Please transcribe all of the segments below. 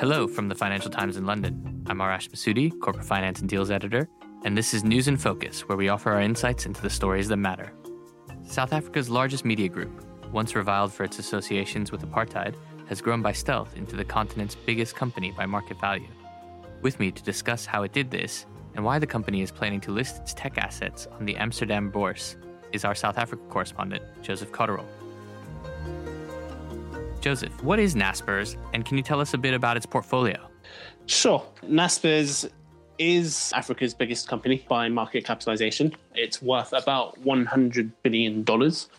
Hello from the Financial Times in London. I'm Arash Massoudi, Corporate Finance and Deals Editor, and this is News in Focus, where we offer our insights into the stories that matter. South Africa's largest media group, once reviled for its associations with apartheid, has grown by stealth into the continent's biggest company by market value. With me to discuss how it did this and why the company is planning to list its tech assets on the Amsterdam Bourse is our South Africa correspondent, Joseph Cotterill. Joseph, what is Naspers, and can you tell us a bit about its portfolio? Sure. Naspers is Africa's biggest company by market capitalization. It's worth about $100 billion,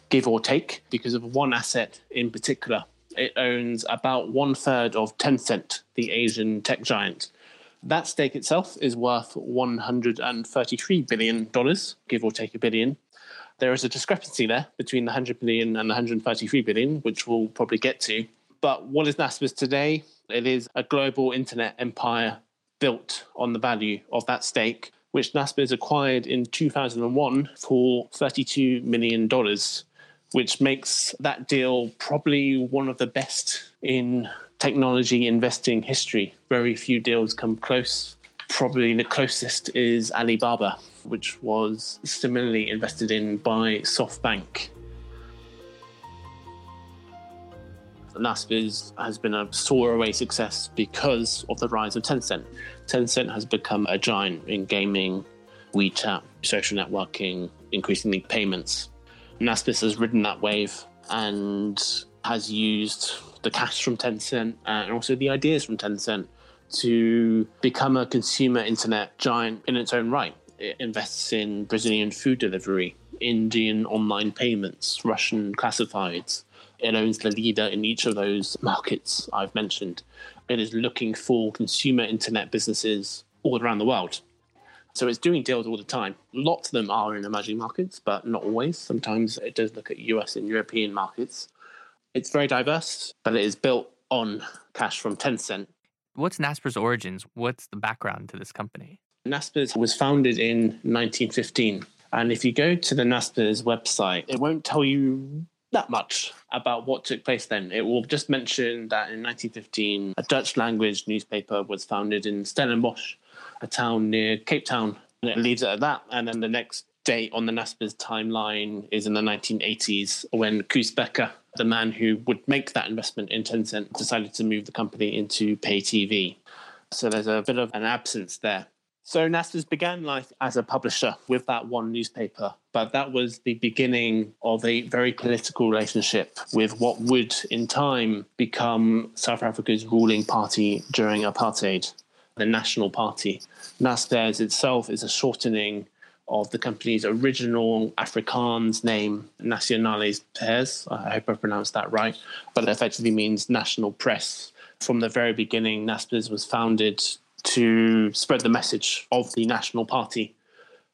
give or take, because of one asset in particular. It owns about one third of Tencent, the Asian tech giant. That stake itself is worth $133 billion, give or take a billion. There is a discrepancy there between the 100 billion and the 133 billion, which we'll probably get to. But what is Naspers today? It is a global internet empire built on the value of that stake, which Naspers acquired in 2001 for $32 million, which makes that deal probably one of the best in technology investing history. Very few deals come close. Probably the closest is Alibaba, which was similarly invested in by SoftBank. Naspers has been a soar away success because of the rise of Tencent. Tencent has become a giant in gaming, WeChat, social networking, increasingly payments. Naspers has ridden that wave and has used the cash from Tencent uh, and also the ideas from Tencent to become a consumer internet giant in its own right. It invests in Brazilian food delivery, Indian online payments, Russian classifieds. It owns the leader in each of those markets I've mentioned. It is looking for consumer internet businesses all around the world. So it's doing deals all the time. Lots of them are in emerging markets, but not always. Sometimes it does look at US and European markets. It's very diverse, but it is built on cash from Tencent. What's Naspers' origins? What's the background to this company? Naspers was founded in 1915. And if you go to the Naspers website, it won't tell you that much about what took place then. It will just mention that in 1915, a Dutch language newspaper was founded in Stellenbosch, a town near Cape Town. And it leaves it at that. And then the next date on the Naspers timeline is in the 1980s when Koos Bekker, the man who would make that investment in Tencent, decided to move the company into pay TV. So there's a bit of an absence there. So Naspers began life as a publisher with that one newspaper, but that was the beginning of a very political relationship with what would in time become South Africa's ruling party during apartheid, the National Party. Naspers itself is a shortening of the company's original Afrikaans name, Nasionales Pers. I hope I pronounced that right, but it effectively means national press. From the very beginning, Naspers was founded to spread the message of the National Party,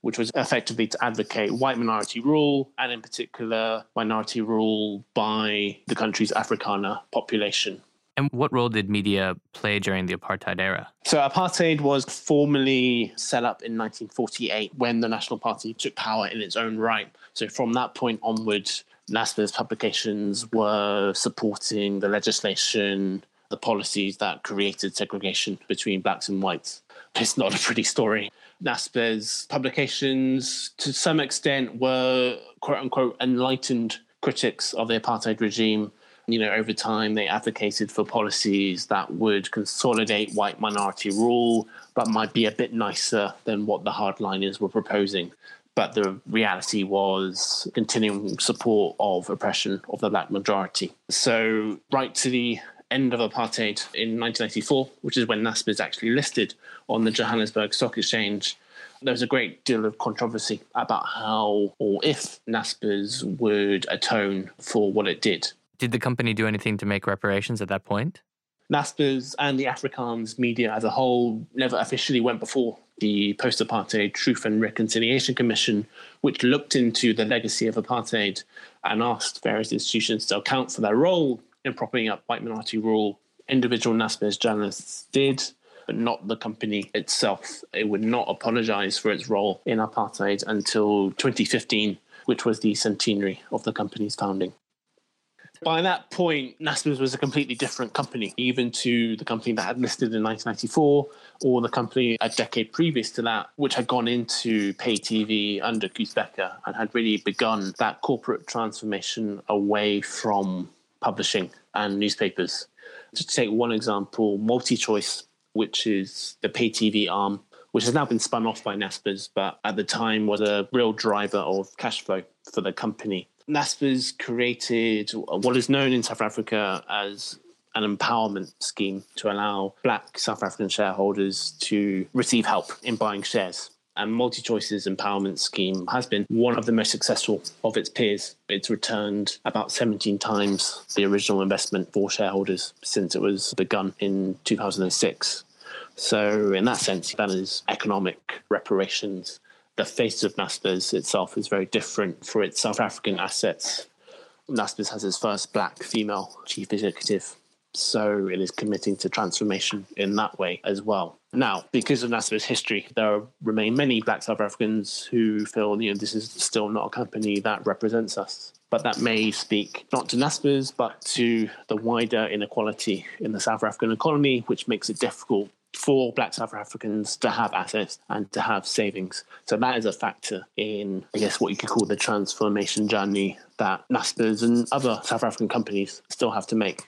which was effectively to advocate white minority rule, and in particular, minority rule by the country's Afrikaner population. And what role did media play during the apartheid era? So, apartheid was formally set up in 1948 when the National Party took power in its own right. So, from that point onwards, Naspers publications were supporting the legislation, the policies that created segregation between blacks and whites. It's not a pretty story. Naspers publications, to some extent, were quote unquote enlightened critics of the apartheid regime you know, over time they advocated for policies that would consolidate white minority rule, but might be a bit nicer than what the hardliners were proposing. But the reality was continuing support of oppression of the black majority. So, right to the end of apartheid in 1994, which is when Naspers is actually listed on the Johannesburg Stock Exchange, there was a great deal of controversy about how or if Naspers would atone for what it did. Did the company do anything to make reparations at that point? Naspers and the Afrikaans media as a whole never officially went before the post apartheid Truth and Reconciliation Commission, which looked into the legacy of apartheid and asked various institutions to account for their role in propping up white minority rule. Individual Naspers journalists did, but not the company itself. It would not apologize for its role in apartheid until 2015 which was the centenary of the company's founding. By that point, Naspers was a completely different company, even to the company that had listed in 1994 or the company a decade previous to that, which had gone into pay TV under Koos Bekker and had really begun that corporate transformation away from publishing and newspapers. Just to take one example, MultiChoice, which is the pay TV arm, which has now been spun off by Naspers, but at the time was a real driver of cash flow for the company. Naspers created what is known in South Africa as an empowerment scheme to allow black South African shareholders to receive help in buying shares. And Multi Choice's empowerment scheme has been one of the most successful of its peers. It's returned about 17 times the original investment for shareholders since it was begun in 2006. So, in that sense, that is economic reparations the face of Naspers itself is very different for its South African assets. Naspers has its first black female chief executive, so it is committing to transformation in that way as well. Now, because of Naspers' history, there remain many black South Africans who feel you know this is still not a company that represents us. But that may speak not to Naspers, but to the wider inequality in the South African economy, which makes it difficult for black South Africans to have assets and to have savings. So that is a factor in, I guess, what you could call the transformation journey that Naspers and other South African companies still have to make.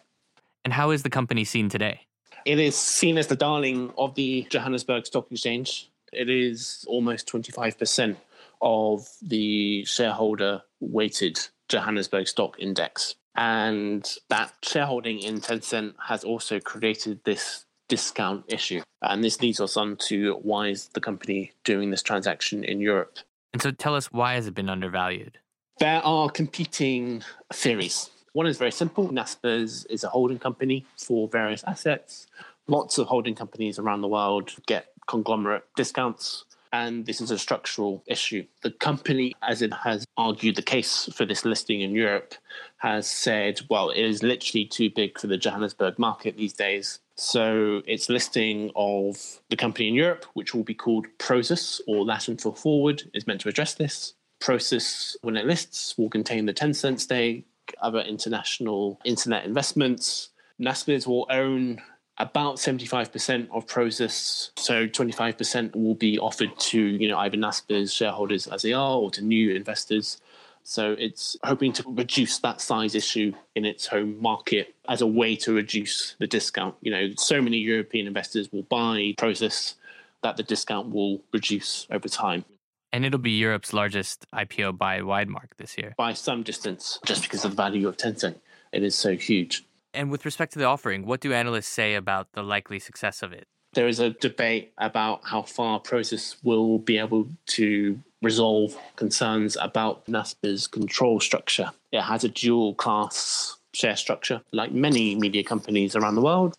And how is the company seen today? It is seen as the darling of the Johannesburg Stock Exchange. It is almost 25% of the shareholder weighted Johannesburg Stock Index. And that shareholding in Tencent has also created this discount issue. And this leads us on to why is the company doing this transaction in Europe? And so tell us why has it been undervalued? There are competing theories. One is very simple. Naspers is a holding company for various assets. Lots of holding companies around the world get conglomerate discounts and this is a structural issue. The company, as it has argued the case for this listing in Europe, has said, well, it is literally too big for the Johannesburg market these days. So its listing of the company in Europe, which will be called Prosus or Latin for Forward, is meant to address this. Prosus, when it lists, will contain the Tencent stake, other international internet investments. Naspers will own about 75% of Prosus. So 25% will be offered to, you know, either Naspers shareholders as they are or to new investors. So it's hoping to reduce that size issue in its home market as a way to reduce the discount. You know, so many European investors will buy Prosus that the discount will reduce over time. And it'll be Europe's largest IPO by wide mark this year. By some distance, just because of the value of Tencent. It is so huge. And with respect to the offering, what do analysts say about the likely success of it? There is a debate about how far Prosus will be able to resolve concerns about Naspers' control structure. It has a dual class share structure, like many media companies around the world.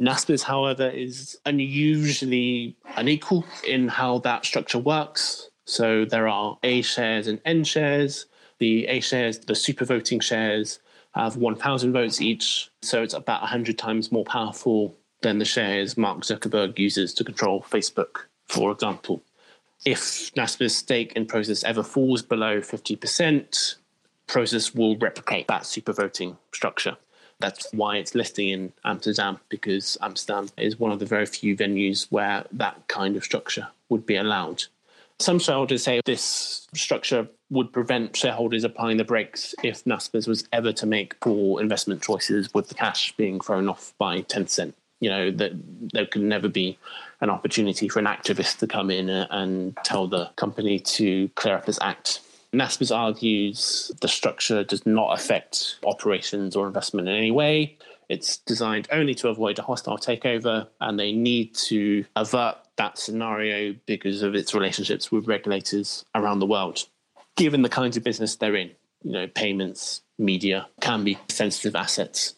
Naspers, however, is unusually unequal in how that structure works. So there are A shares and N shares. The A shares, the super voting shares, have 1,000 votes each. So it's about 100 times more powerful than the shares Mark Zuckerberg uses to control Facebook, for example. If Naspers' stake in Prosus ever falls below 50%, Prosus will replicate that super voting structure. That's why it's listing in Amsterdam, because Amsterdam is one of the very few venues where that kind of structure would be allowed. Some shareholders say this structure would prevent shareholders applying the brakes if Naspers was ever to make poor investment choices with the cash being thrown off by Tencent. You know, that there could never be an opportunity for an activist to come in uh, and tell the company to clear up its act. Naspers argues the structure does not affect operations or investment in any way. It's designed only to avoid a hostile takeover, and they need to avert that scenario because of its relationships with regulators around the world. Given the kinds of business they're in, you know, payments, media can be sensitive assets.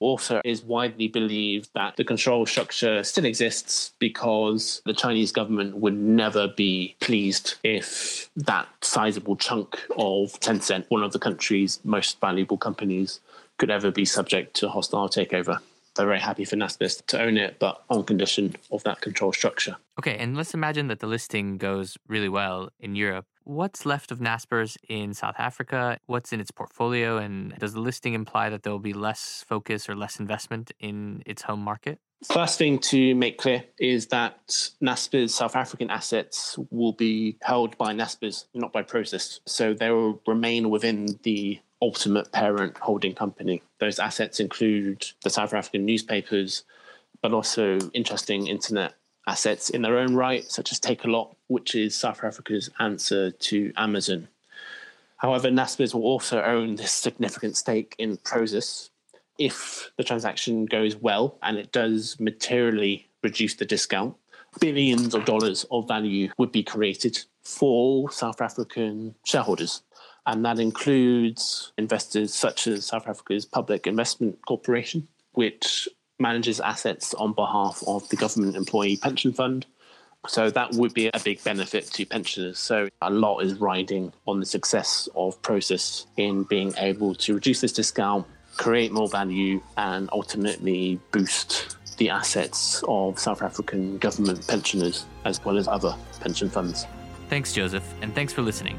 Also, is widely believed that the control structure still exists because the Chinese government would never be pleased if that sizable chunk of Tencent, one of the country's most valuable companies, could ever be subject to hostile takeover. They're very happy for Naspers to own it, but on condition of that control structure. Okay, and let's imagine that the listing goes really well in Europe. What's left of Naspers in South Africa? What's in its portfolio? And does the listing imply that there will be less focus or less investment in its home market? First thing to make clear is that Naspers South African assets will be held by Naspers, not by Prosus. So they will remain within the ultimate parent holding company. Those assets include the South African newspapers, but also interesting internet assets in their own right, such as Takealot, which is South Africa's answer to Amazon. However, Naspers will also own this significant stake in Prosus, if the transaction goes well and it does materially reduce the discount, billions of dollars of value would be created for South African shareholders. And that includes investors such as South Africa's Public Investment Corporation, which manages assets on behalf of the government employee pension fund. So that would be a big benefit to pensioners. So a lot is riding on the success of Prosus in being able to reduce this discount create more value and ultimately boost the assets of South African government pensioners as well as other pension funds. Thanks, Joseph, and thanks for listening.